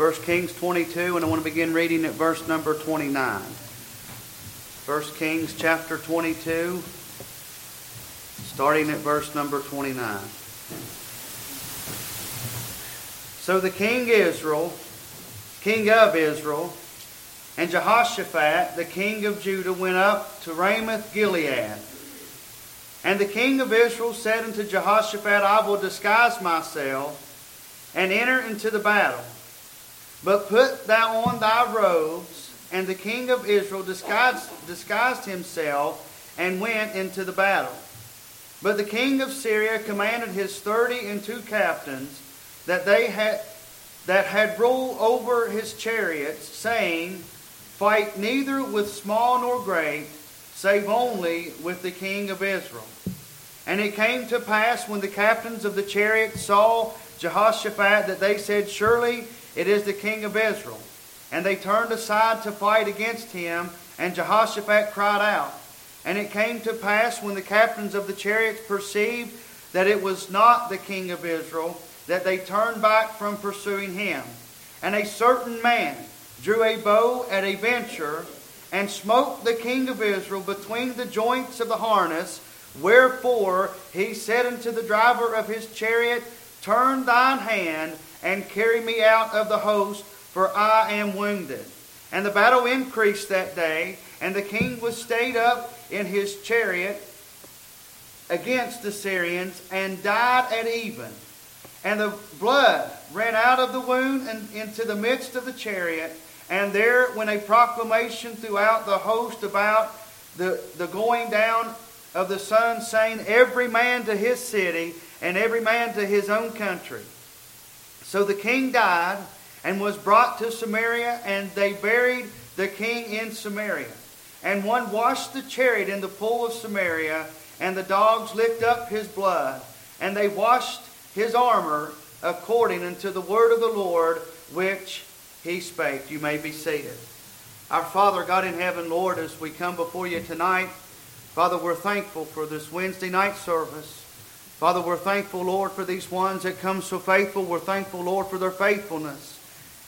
1 Kings 22, and I want to begin reading at verse number 29. 1 Kings chapter 22, starting at verse number 29. So the king Israel, king of Israel, and Jehoshaphat, the king of Judah, went up to Ramoth Gilead. And the king of Israel said unto Jehoshaphat, I will disguise myself and enter into the battle. But put thou on thy robes. And the king of Israel disguised, disguised himself and went into the battle. But the king of Syria commanded his thirty and two captains that they had that had rule over his chariots, saying, Fight neither with small nor great, save only with the king of Israel. And it came to pass when the captains of the chariots saw Jehoshaphat that they said, Surely it is the king of Israel. And they turned aside to fight against him, and Jehoshaphat cried out. And it came to pass when the captains of the chariots perceived that it was not the king of Israel, that they turned back from pursuing him. And a certain man drew a bow at a venture, and smote the king of Israel between the joints of the harness. Wherefore he said unto the driver of his chariot, Turn thine hand and carry me out of the host, for I am wounded. And the battle increased that day, and the king was stayed up in his chariot against the Syrians, and died at even. And the blood ran out of the wound and into the midst of the chariot. And there went a proclamation throughout the host about the, the going down of the sun, saying, Every man to his city, and every man to his own country. So the king died and was brought to Samaria, and they buried the king in Samaria. And one washed the chariot in the pool of Samaria, and the dogs licked up his blood. And they washed his armor according unto the word of the Lord which he spake. You may be seated. Our Father, God in heaven, Lord, as we come before you tonight, Father, we're thankful for this Wednesday night service. Father, we're thankful, Lord, for these ones that come so faithful. We're thankful, Lord, for their faithfulness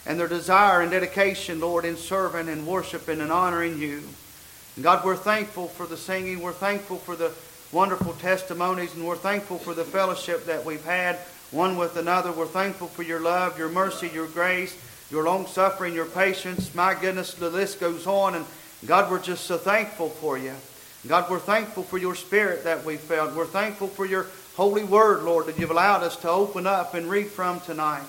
and their desire and dedication, Lord, in serving and worshiping and honoring you. And God, we're thankful for the singing. We're thankful for the wonderful testimonies, and we're thankful for the fellowship that we've had one with another. We're thankful for your love, your mercy, your grace, your long suffering, your patience. My goodness, the list goes on. And God, we're just so thankful for you. God, we're thankful for your spirit that we felt. We're thankful for your holy word, Lord, that you've allowed us to open up and read from tonight.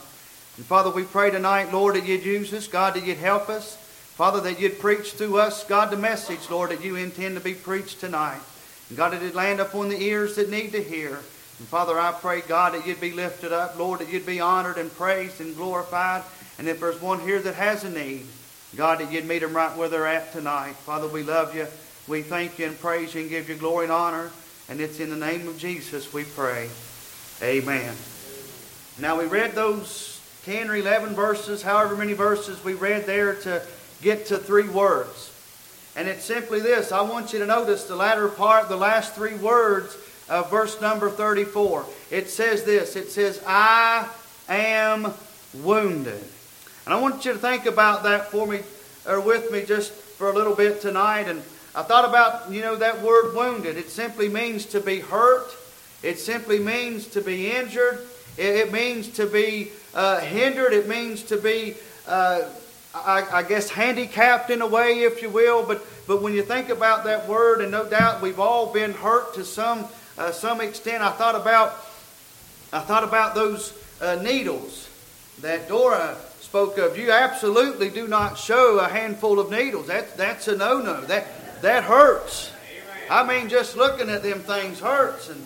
And Father, we pray tonight, Lord, that you'd use us, God, that you'd help us. Father, that you'd preach through us, God, the message, Lord, that you intend to be preached tonight. And God, that it land upon the ears that need to hear. And Father, I pray, God, that you'd be lifted up, Lord, that you'd be honored and praised and glorified. And if there's one here that has a need, God, that you'd meet them right where they're at tonight. Father, we love you. We thank you and praise you and give you glory and honor. And it's in the name of Jesus we pray. Amen. Now we read those 10 or 11 verses, however many verses we read there to get to three words. And it's simply this. I want you to notice the latter part, the last three words of verse number 34. It says this. It says, I am wounded. And I want you to think about that for me, or with me just for a little bit tonight. And I thought about, you know, that word wounded. It simply means to be hurt. It simply means to be injured. It, means to be uh, hindered. It means to be, uh, I, I, guess, handicapped in a way, if you will. But, but when you think about that word, and no doubt we've all been hurt to some, uh, some extent, I thought about, I thought about those uh, needles that Dora spoke of. You absolutely do not show a handful of needles. That, that's a no-no. That, that hurts. I mean, just looking at them things hurts. And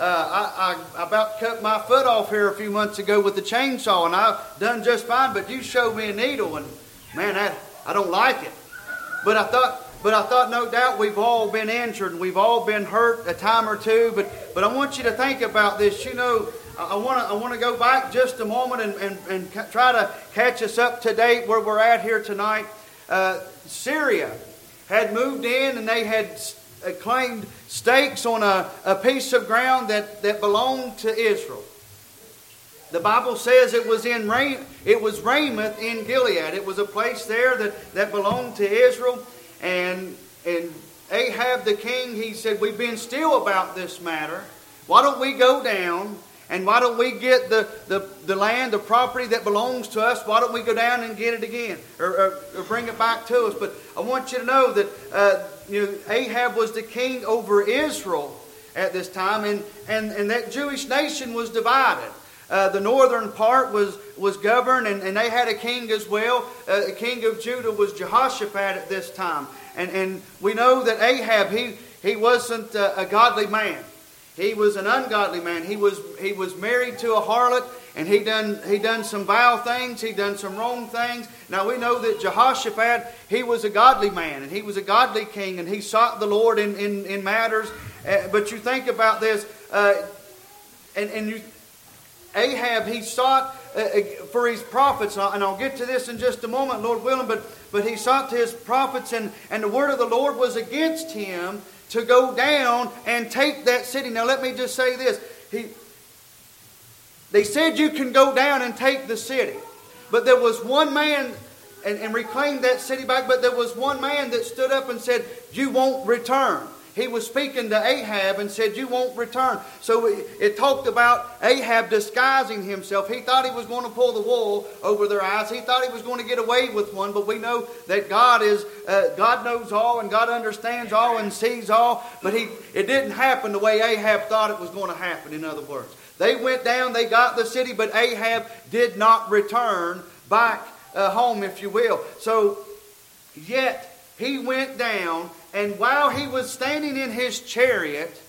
uh, I, I, about cut my foot off here a few months ago with the chainsaw, and I've done just fine. But you showed me a needle, and man, that, I don't like it. But I thought, but I thought, no doubt, we've all been injured and we've all been hurt a time or two. But, but I want you to think about this. You know, I want to I want to go back just a moment and, and, and try to catch us up to date where we're at here tonight. Uh, Syria had moved in and they had uh, claimed stakes on a, a piece of ground that, that belonged to Israel. The Bible says it was in Ram, it was Ramoth in Gilead. It was a place there that, that belonged to Israel. And and Ahab the king, he said, We've been still about this matter. Why don't we go down and why don't we get the, the, the land, the property that belongs to us? Why don't we go down and get it again or, or, or bring it back to us? But I want you to know that uh, you know, Ahab was the king over Israel at this time, and, and, and that Jewish nation was divided. Uh, the northern part was, was governed, and, and they had a king as well. Uh, the king of Judah was Jehoshaphat at this time. And, and we know that Ahab, he, he wasn't a, a godly man. He was an ungodly man. He was, he was married to a harlot, and he done, he done some vile things. He done some wrong things. Now we know that Jehoshaphat, he was a godly man, and he was a godly king, and he sought the Lord in, in, in matters. Uh, but you think about this, uh, and, and you, Ahab, he sought uh, uh, for his prophets, and I'll get to this in just a moment, Lord willing, but, but he sought to his prophets, and, and the word of the Lord was against him to go down and take that city. Now, let me just say this. He, they said you can go down and take the city, but there was one man and, and reclaim that city back, but there was one man that stood up and said, You won't return. He was speaking to Ahab and said, You won't return. So it talked about Ahab disguising himself. He thought he was going to pull the wool over their eyes. He thought he was going to get away with one, but we know that God is uh, God knows all and God understands all and sees all. But he it didn't happen the way Ahab thought it was going to happen, in other words. They went down, they got the city, but Ahab did not return back uh, home, if you will. So, yet he went down and while he was standing in his chariot,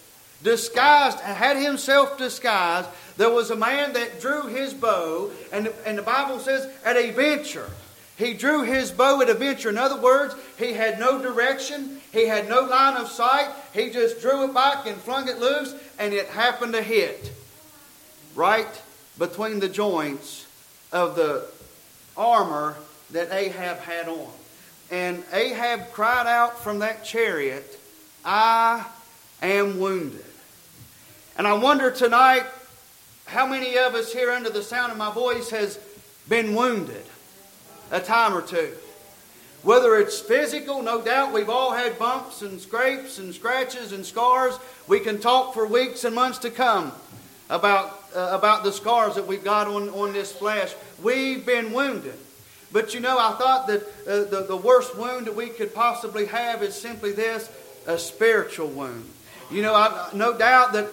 disguised, had himself disguised, there was a man that drew his bow, and, and the Bible says, at a venture. He drew his bow at a venture. In other words, he had no direction, he had no line of sight. He just drew it back and flung it loose, and it happened to hit right between the joints of the armor that Ahab had on. And Ahab cried out from that chariot, I am wounded. And I wonder tonight how many of us here under the sound of my voice has been wounded a time or two. Whether it's physical, no doubt we've all had bumps and scrapes and scratches and scars. We can talk for weeks and months to come about, uh, about the scars that we've got on, on this flesh. We've been wounded. But you know, I thought that uh, the, the worst wound that we could possibly have is simply this a spiritual wound. You know, I, no doubt that,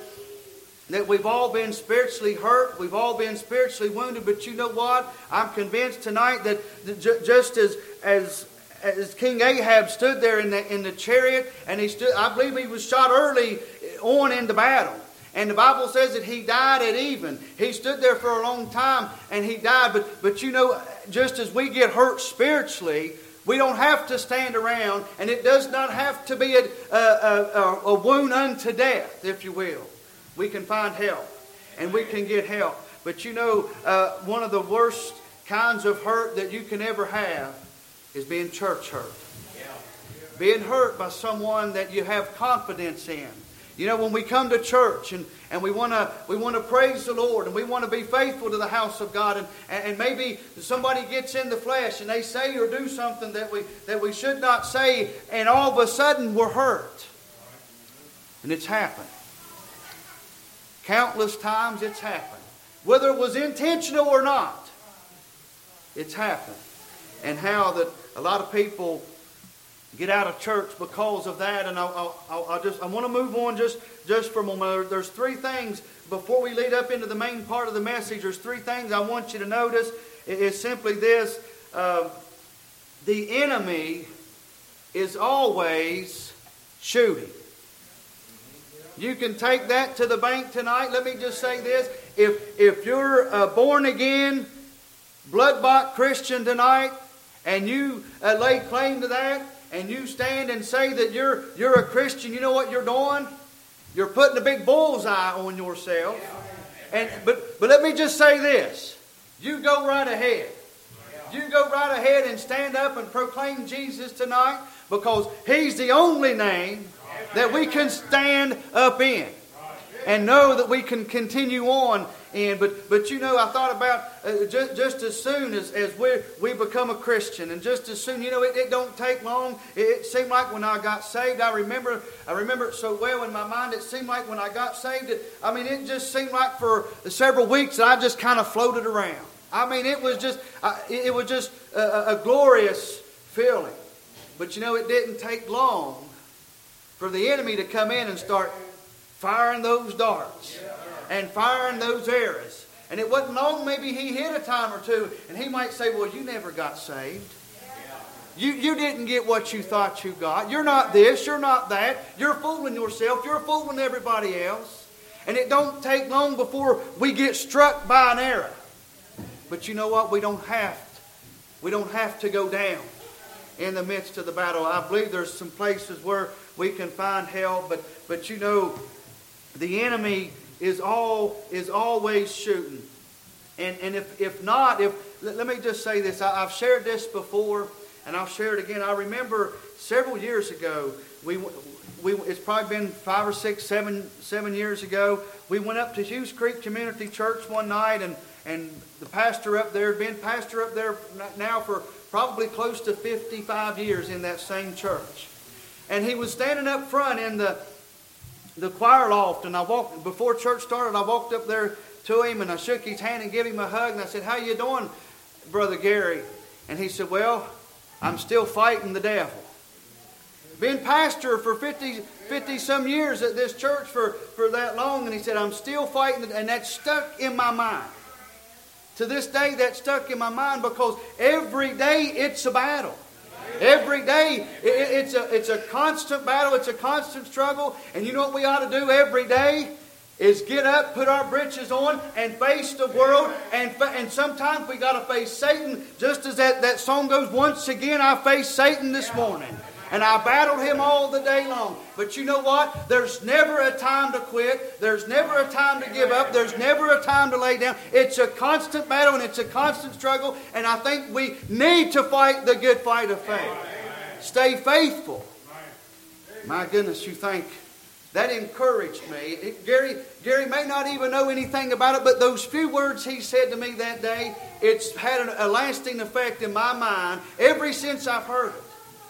that we've all been spiritually hurt, we've all been spiritually wounded, but you know what? I'm convinced tonight that just as, as, as King Ahab stood there in the, in the chariot, and he stood, I believe he was shot early on in the battle. And the Bible says that he died at even. He stood there for a long time and he died. But, but you know, just as we get hurt spiritually, we don't have to stand around, and it does not have to be a, a, a, a wound unto death, if you will. We can find help, and we can get help. But you know, uh, one of the worst kinds of hurt that you can ever have is being church hurt. Being hurt by someone that you have confidence in. You know, when we come to church and, and we want to we wanna praise the Lord and we want to be faithful to the house of God, and, and maybe somebody gets in the flesh and they say or do something that we, that we should not say, and all of a sudden we're hurt. And it's happened. Countless times it's happened. Whether it was intentional or not, it's happened. And how that a lot of people get out of church because of that. And I, I, I just I want to move on just just for a moment. There's three things before we lead up into the main part of the message. There's three things I want you to notice. It is simply this: uh, the enemy is always shooting. You can take that to the bank tonight. Let me just say this: if if you're a born again, blood bought Christian tonight, and you uh, lay claim to that, and you stand and say that you're, you're a Christian, you know what you're doing? You're putting a big bullseye on yourself. And, but, but let me just say this. You go right ahead. You go right ahead and stand up and proclaim Jesus tonight because He's the only name that we can stand up in and know that we can continue on But, but you know, I thought about uh, just, just as soon as, as we, we become a Christian, and just as soon, you know, it, it don't take long. It, it, seemed like when I got saved, I remember, I remember it so well in my mind. It seemed like when I got saved, it, I mean, it just seemed like for several weeks I just kind of floated around. I mean, it was just, uh, it was just a, a glorious feeling. But you know, it didn't take long for the enemy to come in and start firing those darts and firing those arrows. And it wasn't long, maybe he hit a time or two, and he might say, Well, you never got saved. You, you didn't get what you thought you got. You're not this, you're not that. You're fooling yourself, you're fooling everybody else. And it don't take long before we get struck by an arrow. But you know what? We don't have to. We don't have to go down in the midst of the battle. I believe there's some places where we can find help, but but you know, the enemy is all is always shooting. And and if if not, if let, let me just say this. I, I've shared this before, and I'll share it again. I remember several years ago, we we, it's probably been five or six, seven, seven years ago. We went up to Hughes Creek Community Church one night, and, and the pastor up there, had been pastor up there now for probably close to 55 years in that same church. And he was standing up front in the, the choir loft, and I walked, before church started, I walked up there to him, and I shook his hand and gave him a hug, and I said, how you doing, Brother Gary? And he said, well, I'm still fighting the devil. Been pastor for 50, 50 some years at this church for, for that long, and he said, I'm still fighting, and that stuck in my mind. To this day, that stuck in my mind because every day it's a battle. Every day, it's a, it's a constant battle, it's a constant struggle. And you know what we ought to do every day? Is get up, put our britches on, and face the world. And, and sometimes we got to face Satan, just as that, that song goes, Once again I face Satan this morning. And I battled him all the day long. But you know what? There's never a time to quit. There's never a time to give up. There's never a time to lay down. It's a constant battle and it's a constant struggle. And I think we need to fight the good fight of faith. Stay faithful. My goodness, you think that encouraged me. It, Gary, Gary may not even know anything about it, but those few words he said to me that day, it's had a lasting effect in my mind ever since I've heard it.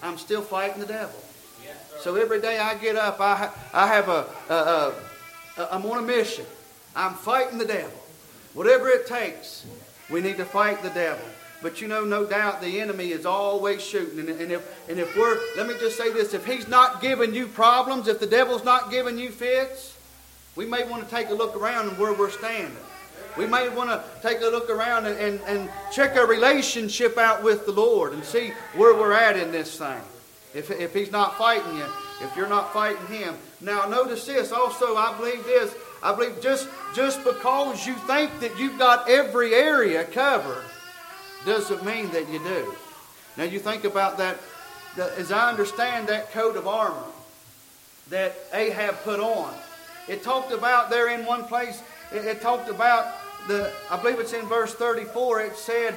I'm still fighting the devil. so every day I get up, I, I have a, a, a, a, I'm on a mission. I'm fighting the devil. Whatever it takes, we need to fight the devil. But you know, no doubt the enemy is always shooting. And, and, if, and if we're, let me just say this if he's not giving you problems, if the devil's not giving you fits, we may want to take a look around and where we're standing. We may want to take a look around and, and, and check our relationship out with the Lord and see where we're at in this thing. If, if He's not fighting you, if you're not fighting Him. Now, notice this also, I believe this. I believe just, just because you think that you've got every area covered doesn't mean that you do. Now, you think about that, as I understand that coat of armor that Ahab put on, it talked about there in one place, it, it talked about the, I believe it's in verse 34, it said,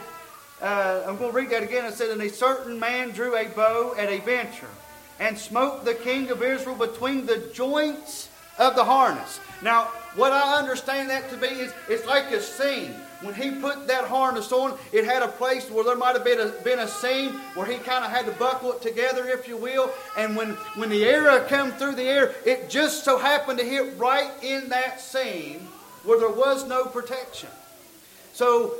uh, I'm going to read that again. It said, And a certain man drew a bow at a venture and smote the king of Israel between the joints of the harness. Now, what I understand that to be is it's like a seam. When he put that harness on, it had a place where there might have been a, been a seam where he kind of had to buckle it together, if you will. And when, when the arrow came through the air, it just so happened to hit right in that seam where there was no protection. So,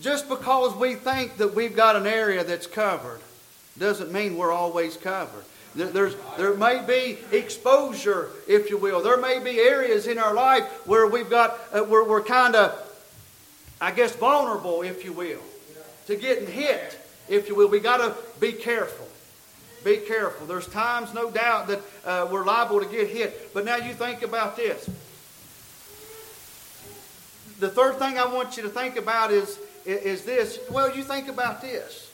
just because we think that we've got an area that's covered doesn't mean we're always covered. There's, there may be exposure, if you will. There may be areas in our life where we've got, uh, where we're kind of, I guess, vulnerable, if you will, to getting hit, if you will. We got to be careful. Be careful. There's times, no doubt, that uh, we're liable to get hit. But now you think about this the third thing I want you to think about is, is this. Well, you think about this.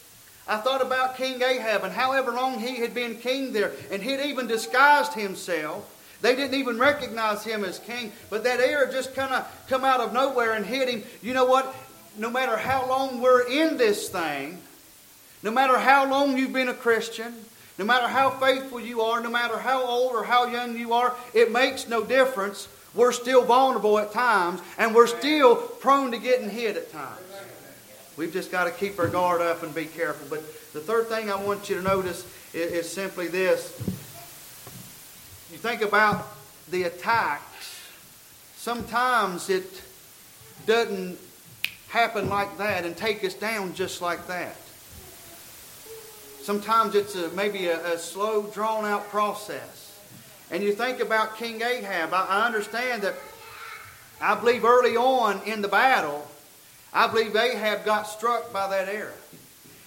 I thought about King Ahab and however long he had been king there, and he'd even disguised himself. They didn't even recognize him as king, but that error just kind of come out of nowhere and hit him. You know what? No matter how long we're in this thing, no matter how long you've been a Christian, no matter how faithful you are, no matter how old or how young you are, it makes no difference We're still vulnerable at times, and we're still prone to getting hit at times. We've just got to keep our guard up and be careful. But the third thing I want you to notice is, is simply this. You think about the attacks, sometimes it doesn't happen like that and take us down just like that. Sometimes it's a, maybe a, a slow, drawn out process. And you think about King Ahab, I, understand that I believe early on in the battle, I believe Ahab got struck by that arrow.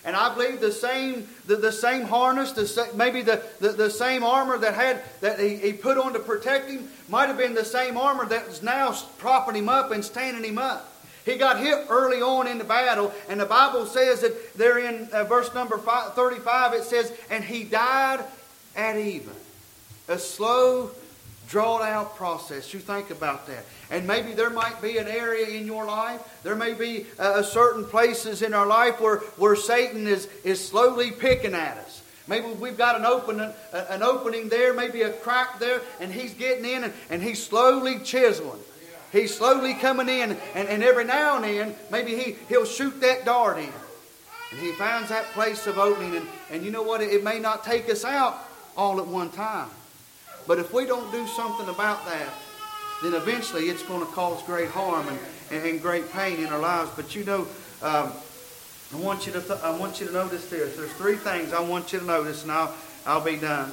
And I believe the same, the, the same harness, the, maybe the, the, the same armor that had that he, he put on to protect him, might have been the same armor that is now propping him up and standing him up. He got hit early on in the battle, and the Bible says that there in uh, verse number five, 35, it says, And he died at even. A slow, drawn out process. You think about that. And maybe there might be an area in your life, there may be uh, certain places in our life where, where Satan is, is slowly picking at us. Maybe we've got an opening, an opening there, maybe a crack there, and he's getting in and, and he's slowly chiseling. He's slowly coming in, and, and every now and then, maybe he, he'll shoot that dart in. And he finds that place of opening, and, and you know what? It, it may not take us out all at one time. But if we don't do something about that, then eventually it's going to cause great harm and, and, great pain in our lives. But you know, um, I want you to th- I want you to notice this. There's three things I want you to notice, and I'll I'll be done.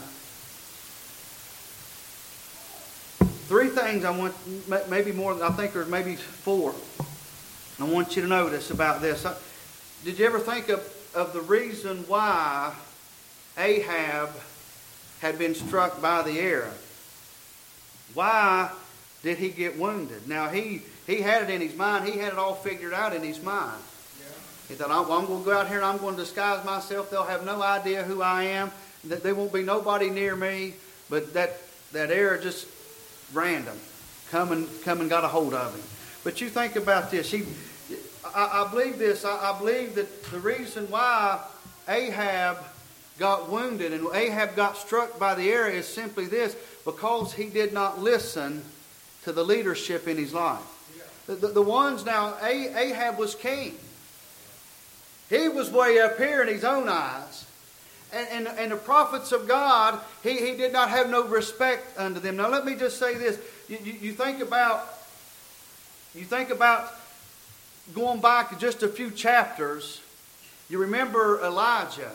Three things I want, maybe more. I think there's maybe four. I want you to notice about this. Did you ever think of, of the reason why Ahab had been struck by the arrow. Why did he get wounded? Now, he, he had it in his mind. He had it all figured out in his mind. He thought, I'm, going to go out here and I'm going to disguise myself. They'll have no idea who I am. That There won't be nobody near me. But that, that arrow just random. Come and, come and got a hold of him. But you think about this. He, I, I believe this. I, I believe that the reason why Ahab got wounded and Ahab got struck by the arrow is simply this because he did not listen to the leadership in his life. The, the, the ones now, Ahab was king. He was way up here in his own eyes. And, and, and, the prophets of God, he, he did not have no respect unto them. Now let me just say this. You, you, you think about you think about going back just a few chapters. You remember Elijah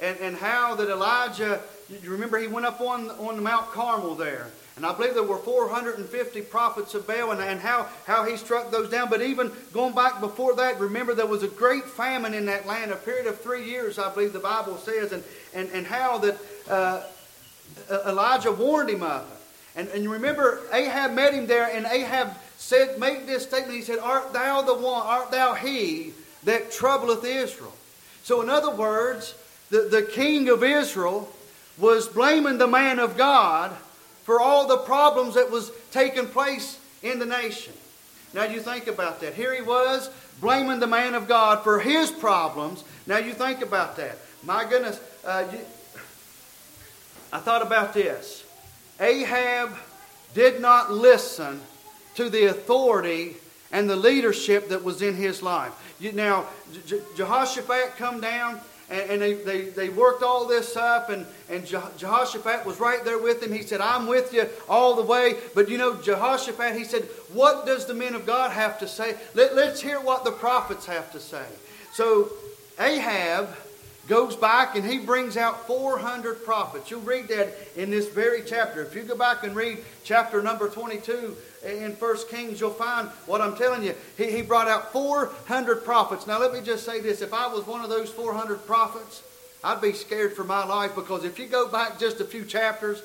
and, and how that Elijah, you remember he went up on, on Mount Carmel there. And I believe there were 450 prophets of Baal and, and how, how he struck those down. But even going back before that, remember there was a great famine in that land, a period of three years, I believe the Bible says, and, and, and how that uh, Elijah warned him of it. And, and you remember Ahab met him there, and Ahab said, made this statement. He said, Art thou the one, art thou he that troubleth Israel? So, in other words, the, the king of Israel was blaming the man of God for all the problems that was taking place in the nation. Now you think about that. Here he was blaming the man of God for his problems. Now you think about that. My goodness, uh, you, I thought about this. Ahab did not listen to the authority and the leadership that was in his life. You, now, Jehoshaphat come down and, and they, they, they worked all this up, and, and Jehoshaphat was right there with him. He said, I'm with you all the way. But you know, Jehoshaphat, he said, What does the men of God have to say? Let, let's hear what the prophets have to say. So Ahab goes back and he brings out 400 prophets. You'll read that in this very chapter. If you go back and read chapter number 22 in 1 Kings, you'll find what I'm telling you. He, he brought out 400 prophets. Now, let me just say this. If I was one of those 400 prophets, I'd be scared for my life because if you go back just a few chapters,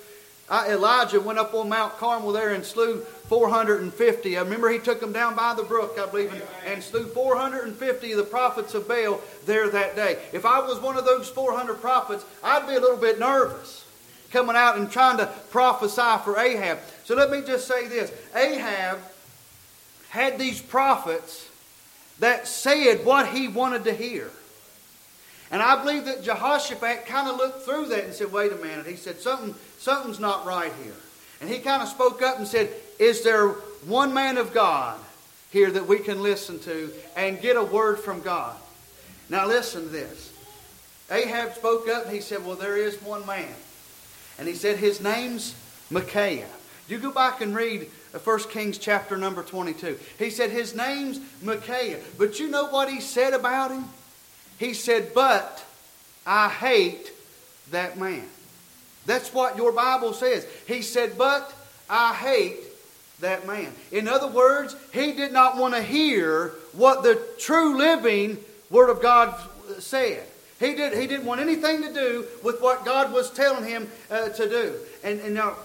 Elijah went up on Mount Carmel there and slew 450. I remember he took them down by the brook, I believe, and, and slew 450 of the prophets of Baal there that day. If I was one of those 400 prophets, I'd be a little bit nervous coming out and trying to prophesy for Ahab. So let me just say this Ahab had these prophets that said what he wanted to hear. And I believe that Jehoshaphat kind of looked through that and said, wait a minute. He said, Something, something's not right here. And he kind of spoke up and said, Is there one man of God here that we can listen to and get a word from God? Now, listen to this. Ahab spoke up and he said, Well, there is one man. And he said, His name's Micaiah. You go back and read uh, 1 Kings chapter number 22. He said, His name's Micaiah. But you know what he said about him? He said, But I hate that man. That's what your Bible says. He said, But I hate that man. In other words, he did not want to hear what the true living Word of God said. He, did, he didn't want anything to do with what God was telling him uh, to do. And, and now,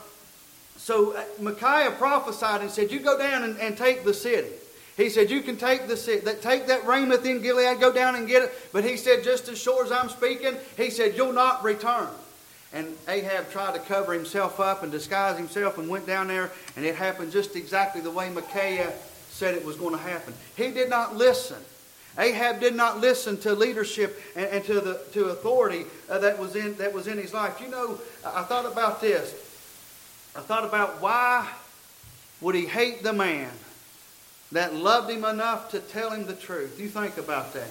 so uh, Micaiah prophesied and said, You go down and, and take the city. He said, You can take the city, take that Ramoth in Gilead, go down and get it. But he said, Just as sure as I'm speaking, he said, You'll not return. And Ahab tried to cover himself up and disguise himself and went down there, and it happened just exactly the way Micaiah said it was going to happen. He did not listen. Ahab did not listen to leadership and, and to the to authority uh, that was in that was in his life. You know, I thought about this. I thought about why would he hate the man that loved him enough to tell him the truth? You think about that.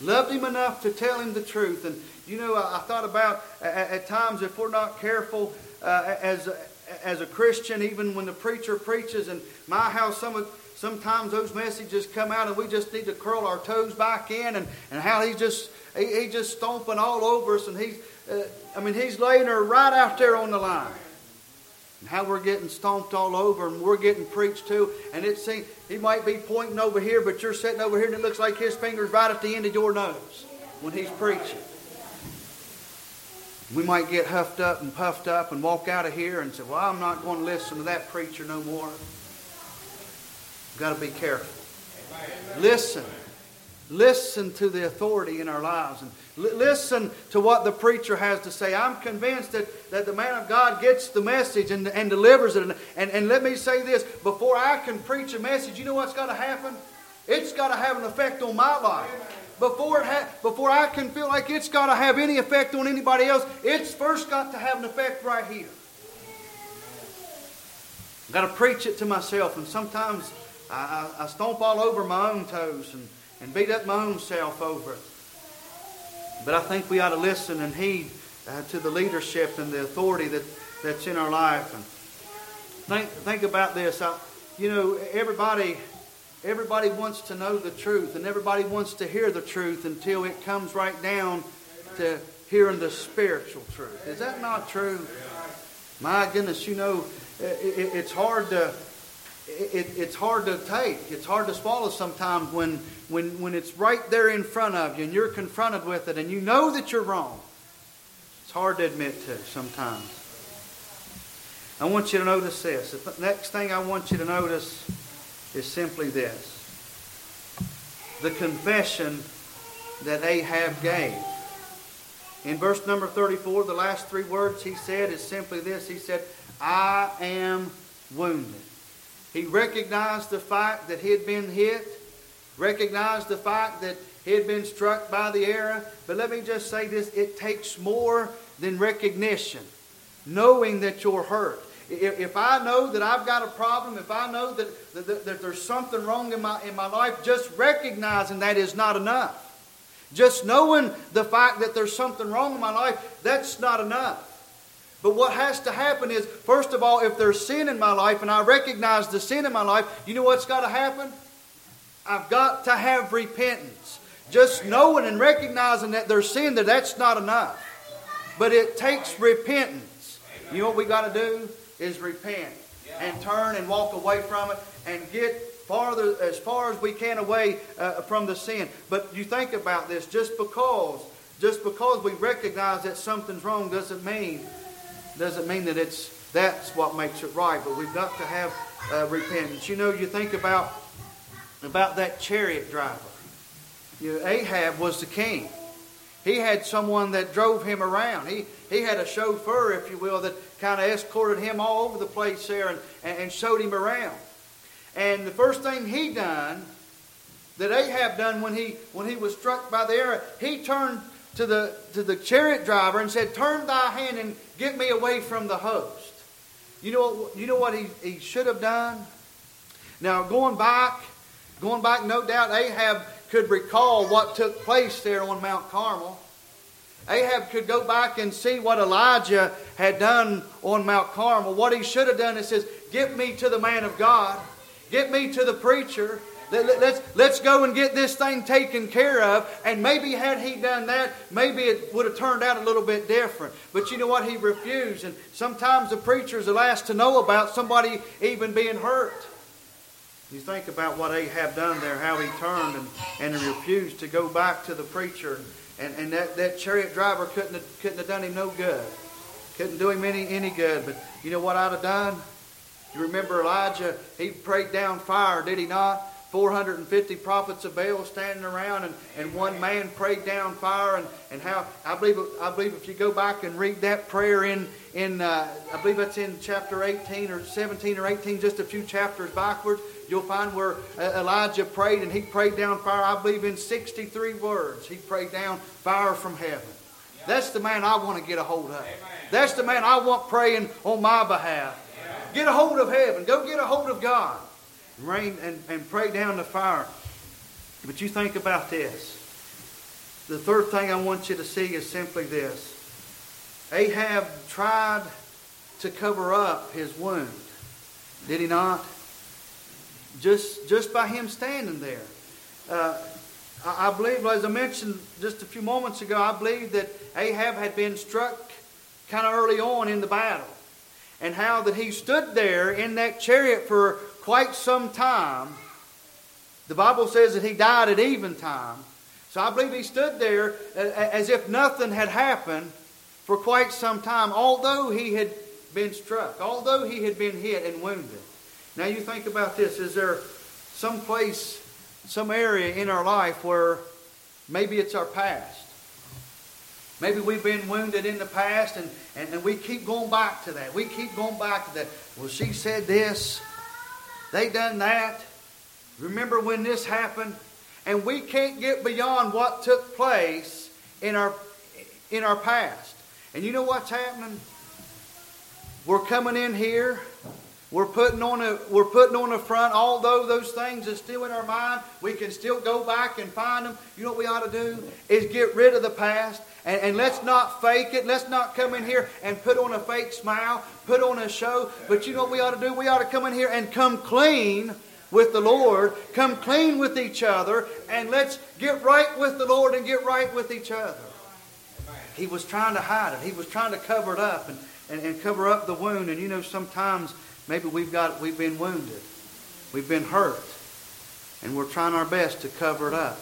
Loved him enough to tell him the truth. And you know, I, I thought about at, at, times if we're not careful uh, as as a Christian, even when the preacher preaches, in my house, some of sometimes those messages come out and we just need to curl our toes back in and, and how he's just he, he just stomping all over us and he's uh, I mean he's laying her right out there on the line. And how we're getting stomped all over and we're getting preached to. And it seems he might be pointing over here but you're sitting over here and it looks like his finger's right at the end of your nose when he's preaching. We might get huffed up and puffed up and walk out of here and say well I'm not going to listen to that preacher no more got to be careful. Listen. Listen to the authority in our lives and listen to what the preacher has to say. I'm convinced that, that the man of God gets the message and, and delivers it. And, and, and let me say this before I can preach a message, you know what's got to happen? It's got to have an effect on my life. Before, it ha- before I can feel like it's got to have any effect on anybody else, it's first got to have an effect right here. I've got to preach it to myself, and sometimes I, I, I stomp all over my own toes and, and beat up my own self over it. But I think we ought to listen and heed uh, to the leadership and the authority that, that's in our life. And think, think about this. I, you know, everybody, everybody wants to know the truth, and everybody wants to hear the truth until it comes right down to hearing the spiritual truth. Is that not true? My goodness, you know, it, it, it's hard to it, it's hard to take. It's hard to swallow sometimes when, when, when it's right there in front of you and you're confronted with it and you know that you're wrong. It's hard to admit to sometimes. I want you to notice this. The next thing I want you to notice is simply this the confession that Ahab gave. In verse number 34, the last three words he said is simply this He said, I am wounded. He recognized the fact that he had been hit, recognized the fact that he had been struck by the arrow. But let me just say this it takes more than recognition, knowing that you're hurt. If I know that I've got a problem, if I know that, that, that there's something wrong in my, in my life, just recognizing that is not enough. Just knowing the fact that there's something wrong in my life, that's not enough. But what has to happen is, first of all, if there's sin in my life and I recognize the sin in my life, you know what's got to happen? I've got to have repentance. Just knowing and recognizing that there's sin that that's not enough. But it takes repentance. You know what we got to do? Is repent and turn and walk away from it and get farther as far as we can away uh, from the sin. But you think about this, just because just because we recognize that something's wrong doesn't mean doesn't mean that it's that's what makes it right, but we've got to have uh, repentance. You know, you think about about that chariot driver. You know, Ahab was the king. He had someone that drove him around. He he had a chauffeur, if you will, that kind of escorted him all over the place there and, and showed him around. And the first thing he done, that Ahab done when he when he was struck by the arrow, he turned to the, to the chariot driver and said, Turn thy hand and get me away from the host. You know you know what he, he should have done? Now, going back, going back, no doubt Ahab could recall what took place there on Mount Carmel. Ahab could go back and see what Elijah had done on Mount Carmel. What he should have done is says, Get me to the man of God. Get me to the preacher. Let's, let's go and get this thing taken care of. And maybe had he done that, maybe it would have turned out a little bit different. But you know what? He refused. And sometimes the preacher is the last to know about somebody even being hurt. You think about what Ahab done there, how he turned and, and refused to go back to the preacher. And, and that, that chariot driver couldn't have, couldn't have done him no good. Couldn't do him any, any good. But you know what I'd have done? You remember Elijah, he prayed down fire, did he not? 450 prophets of Baal standing around, and, and one man prayed down fire, and, and how I believe I believe if you go back and read that prayer in in uh, I believe that's in chapter 18 or 17 or 18, just a few chapters backwards, you'll find where uh, Elijah prayed, and he prayed down fire. I believe in 63 words, he prayed down fire from heaven. That's the man I want to get a hold of. That's the man I want praying on my behalf. Get a hold of heaven. Go get a hold of God rain and, and pray down the fire. But you think about this. The third thing I want you to see is simply this. Ahab tried to cover up his wound. Did he not? Just, just by him standing there. Uh, I, I believe, as I mentioned just a few moments ago, I believe that Ahab had been struck kind of early on in the battle. And how that he stood there in that chariot for quite some time. The Bible says that he died at eventime. So I believe he stood there as if nothing had happened for quite some time, although he had been struck, although he had been hit and wounded. Now you think about this. Is there some place, some area in our life where maybe it's our past? Maybe we've been wounded in the past and, and, and we keep going back to that. We keep going back to that. Well, she said this. They done that. Remember when this happened? And we can't get beyond what took place in our in our past. And you know what's happening? We're coming in here. We're putting on a we're putting on the front. Although those things are still in our mind, we can still go back and find them. You know what we ought to do is get rid of the past and, and let's not fake it. Let's not come in here and put on a fake smile, put on a show. But you know what we ought to do? We ought to come in here and come clean with the Lord, come clean with each other, and let's get right with the Lord and get right with each other. He was trying to hide it. He was trying to cover it up and, and, and cover up the wound. And you know, sometimes maybe we've got we've been wounded. We've been hurt. And we're trying our best to cover it up.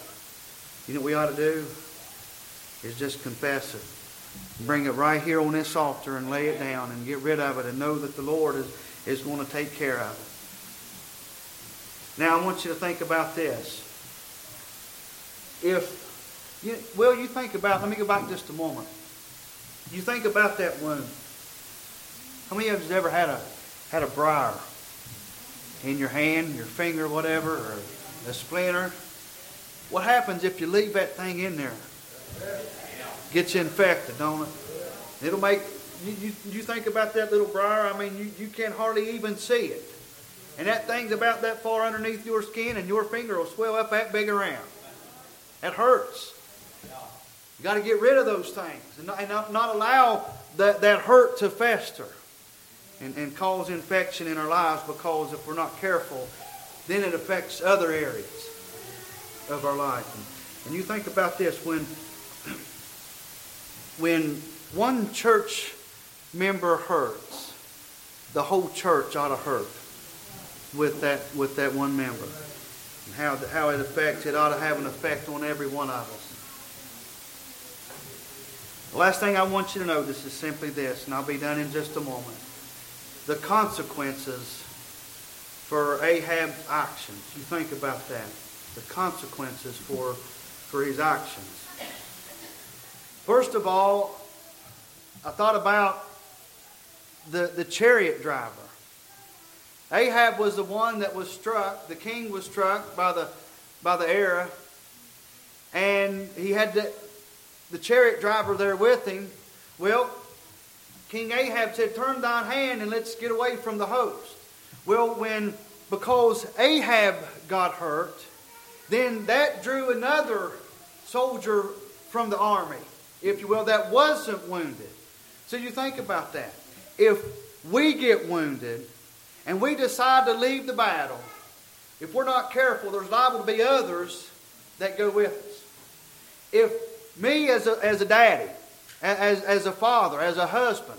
You know what we ought to do? Is just confess it. Bring it right here on this altar and lay it down and get rid of it and know that the Lord is, is going to take care of it. Now, I want you to think about this. If, you, well, you think about, let me go back just a moment. You think about that wound. How many of you have ever had a, had a briar in your hand, your finger, whatever, or a splinter? What happens if you leave that thing in there? Gets infected, don't it? It'll make, you, you, you think about that little briar, I mean, you, you can't hardly even see it. And that thing's about that far underneath your skin, and your finger will swell up that big around. That hurts. You got to get rid of those things and not, and not, not allow that, that hurt to fester and, and cause infection in our lives because if we're not careful, then it affects other areas of our life. And, and you think about this when when one church member hurts, the whole church ought to hurt with that with that one member. And how how it affects it ought to have an effect on every one of us. The last thing I want you to know this is simply this, and I'll be done in just a moment. The consequences for Ahab's actions. You think about that. The consequences for for his actions. First of all, I thought about the, the chariot driver. Ahab was the one that was struck, the king was struck by the, by the arrow, and he had the, the chariot driver there with him. Well, King Ahab said, Turn thine hand and let's get away from the host. Well, when, because Ahab got hurt, then that drew another soldier from the army, if you will, that wasn't wounded. So you think about that. If we get wounded and we decide to leave the battle, if we're not careful, there's liable to be others that go with us. If me as a, as a daddy, as, as a father, as a husband,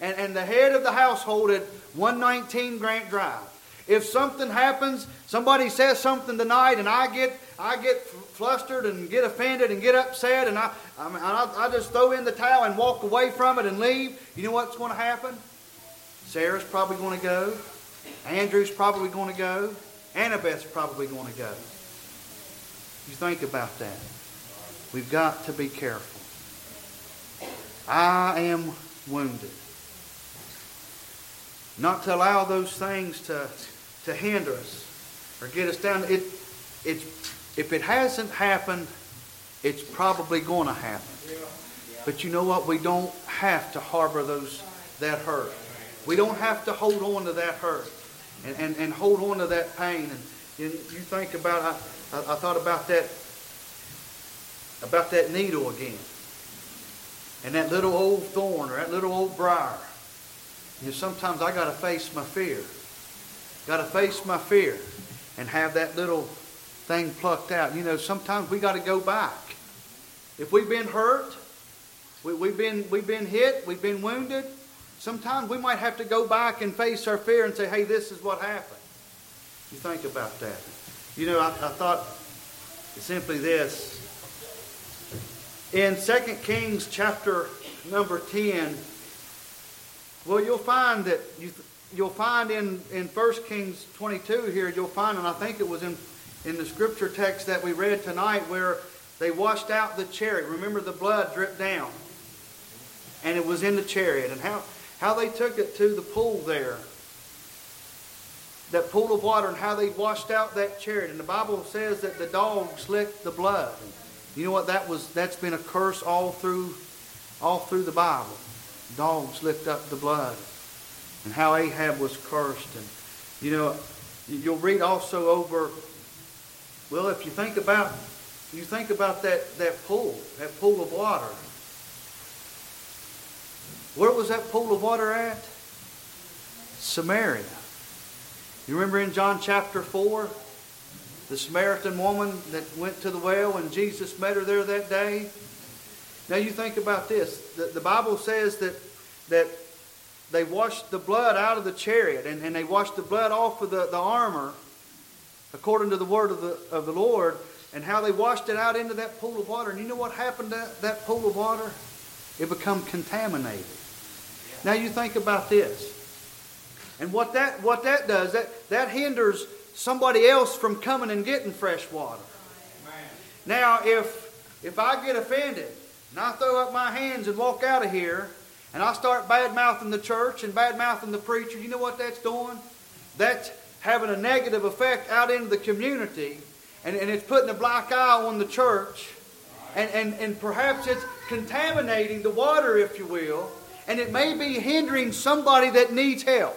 and, and the head of the household at 119 Grant Drive, if something happens, somebody says something tonight, and I get I get flustered and get offended and get upset, and I I, mean, I, I just throw in the towel and walk away from it and leave. You know what's going to happen? Sarah's probably going to go. Andrew's probably going to go. Annabeth's probably going to go. You think about that. We've got to be careful. I am wounded. Not to allow those things to, to hinder us or get us down. It, it's, if it hasn't happened, it's probably going to happen. But you know what? We don't have to harbor those that hurt. We don't have to hold on to that hurt and, and, and hold on to that pain. And, and you think about, I, I, I thought about that, about that needle again. And that little old thorn or that little old briar. You know, sometimes I got to face my fear. Got to face my fear and have that little thing plucked out. You know, sometimes we got to go back. If we've been hurt, we, we've, been, we've been hit, we've been wounded, sometimes we might have to go back and face our fear and say, hey, this is what happened. You think about that. You know, I, I thought simply this. In 2 Kings chapter number 10, well, you'll find that you, you'll find in, in 1 Kings 22 here, you'll find, and I think it was in, in the scripture text that we read tonight, where they washed out the chariot. Remember, the blood dripped down, and it was in the chariot, and how, how they took it to the pool there, that pool of water, and how they washed out that chariot. And the Bible says that the dogs licked the blood. You know what? That was that's been a curse all through, all through the Bible dogs licked up the blood, and how Ahab was cursed. And you know, you'll read also over. Well, if you think about, you think about that that pool, that pool of water. Where was that pool of water at? Samaria. You remember in John chapter 4, the Samaritan woman that went to the well and Jesus met her there that day? Now you think about this. The, the Bible says that, that they washed the blood out of the chariot and, and they washed the blood off of the, the armor according to the word of the, of the Lord and how they washed it out into that pool of water. And you know what happened to that, pool of water? It become contaminated. Now you think about this. And what that, what that does, that, that hinders somebody else from coming and getting fresh water. Now, if, if I get offended and I throw up my hands and walk out of here, and I start bad mouthing the church and bad mouthing the preacher, you know what that's doing? That's having a negative effect out into the community, and, and it's putting a black eye on the church, and, and, and perhaps it's contaminating the water, if you will, and it may be hindering somebody that needs help.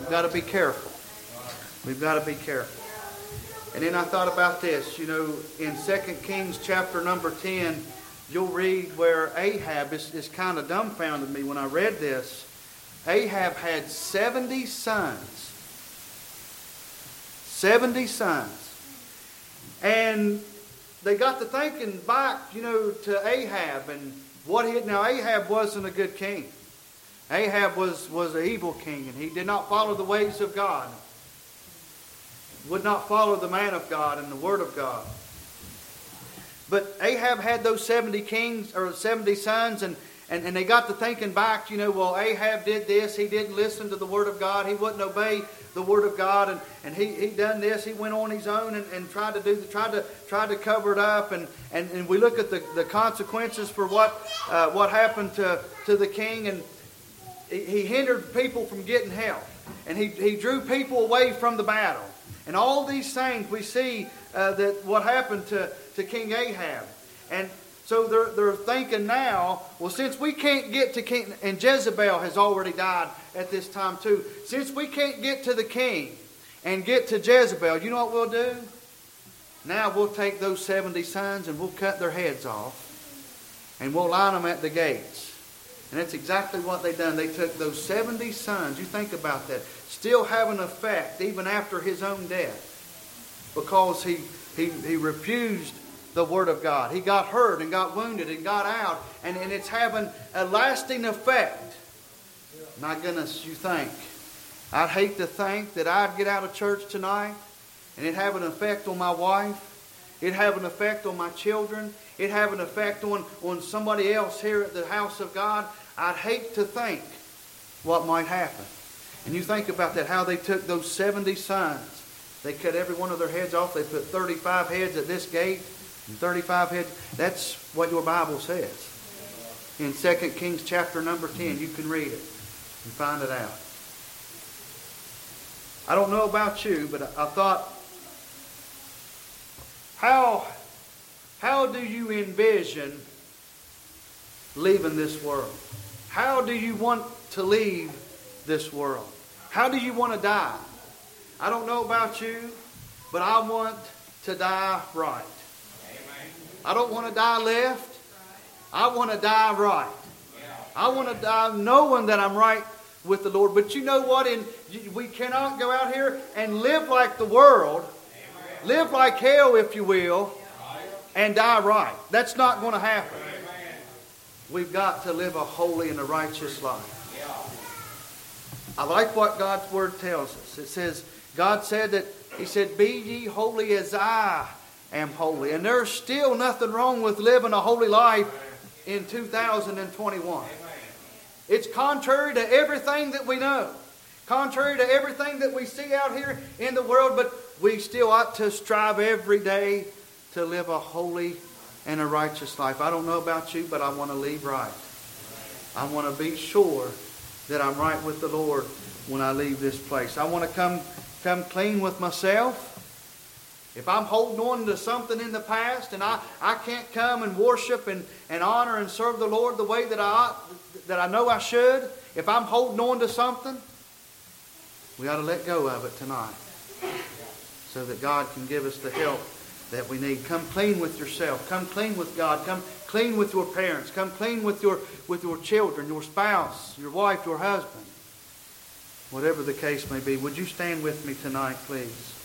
We've got to be careful. We've got to be careful. And then I thought about this, you know, in 2 Kings chapter number 10, you'll read where Ahab, is, is kind of dumbfounded me when I read this. Ahab had 70 sons. 70 sons. And they got to thinking back, you know, to Ahab and what he. Now, Ahab wasn't a good king. Ahab was, was an evil king, and he did not follow the ways of God would not follow the man of God and the word of God. But Ahab had those 70 kings or 70 sons, and, and, and they got to thinking back, you know, well, Ahab did this. He didn't listen to the word of God. He wouldn't obey the word of God, and, and he, he done this. He went on his own and, and tried to do the, tried to tried to cover it up. And, and, and we look at the, the consequences for what uh, what happened to, to the king, and he, he hindered people from getting help. And he, he drew people away from the battle. And all these things we see uh, that what happened to, to King Ahab. And So they're, they're thinking now, well, since we can't get to King, and Jezebel has already died at this time too, since we can't get to the king and get to Jezebel, you know what we'll do? Now we'll take those 70 sons and we'll cut their heads off and we'll line them at the gates. And that's exactly what they done. They took those 70 sons, you think about that, still have an effect even after his own death because he, he, he refused the Word of God. He got hurt and got wounded and got out, and, and it's having a lasting effect. My goodness, you think. I'd hate to think that I'd get out of church tonight and it have an effect on my wife. It have an effect on my children. It have an effect on, on somebody else here at the house of God. I'd hate to think what might happen. And you think about that, how they took those 70 sons. They cut every one of their heads off. They put 35 heads at this gate and 35 heads. That's what your Bible says. In 2 Kings chapter number 10, you can read it and find it out. I don't know about you, but I thought, how, how do you envision leaving this world? How do you want to leave this world? How do you want to die? I don't know about you, but I want to die right. I don't want to die left. I want to die right. I want to die knowing that I'm right with the Lord. But you know what? In, we cannot go out here and live like the world, live like hell, if you will, and die right. That's not going to happen. We've got to live a holy and a righteous life. I like what God's Word tells us. It says, God said that, He said, Be ye holy as I am holy. And there's still nothing wrong with living a holy life in 2021. It's contrary to everything that we know, contrary to everything that we see out here in the world, but we still ought to strive every day to live a holy and a righteous life. I don't know about you, but I want to leave right. I want to be sure that I'm right with the Lord when I leave this place. I want to come come clean with myself. If I'm holding on to something in the past and I, I can't come and worship and, and honor and serve the Lord the way that I that I know I should, if I'm holding on to something, we ought to let go of it tonight. So that God can give us the help that we need. Come clean with yourself. Come clean with God. Come clean with your parents. Come clean with your with your children, your spouse, your wife, your husband. Whatever the case may be. Would you stand with me tonight, please?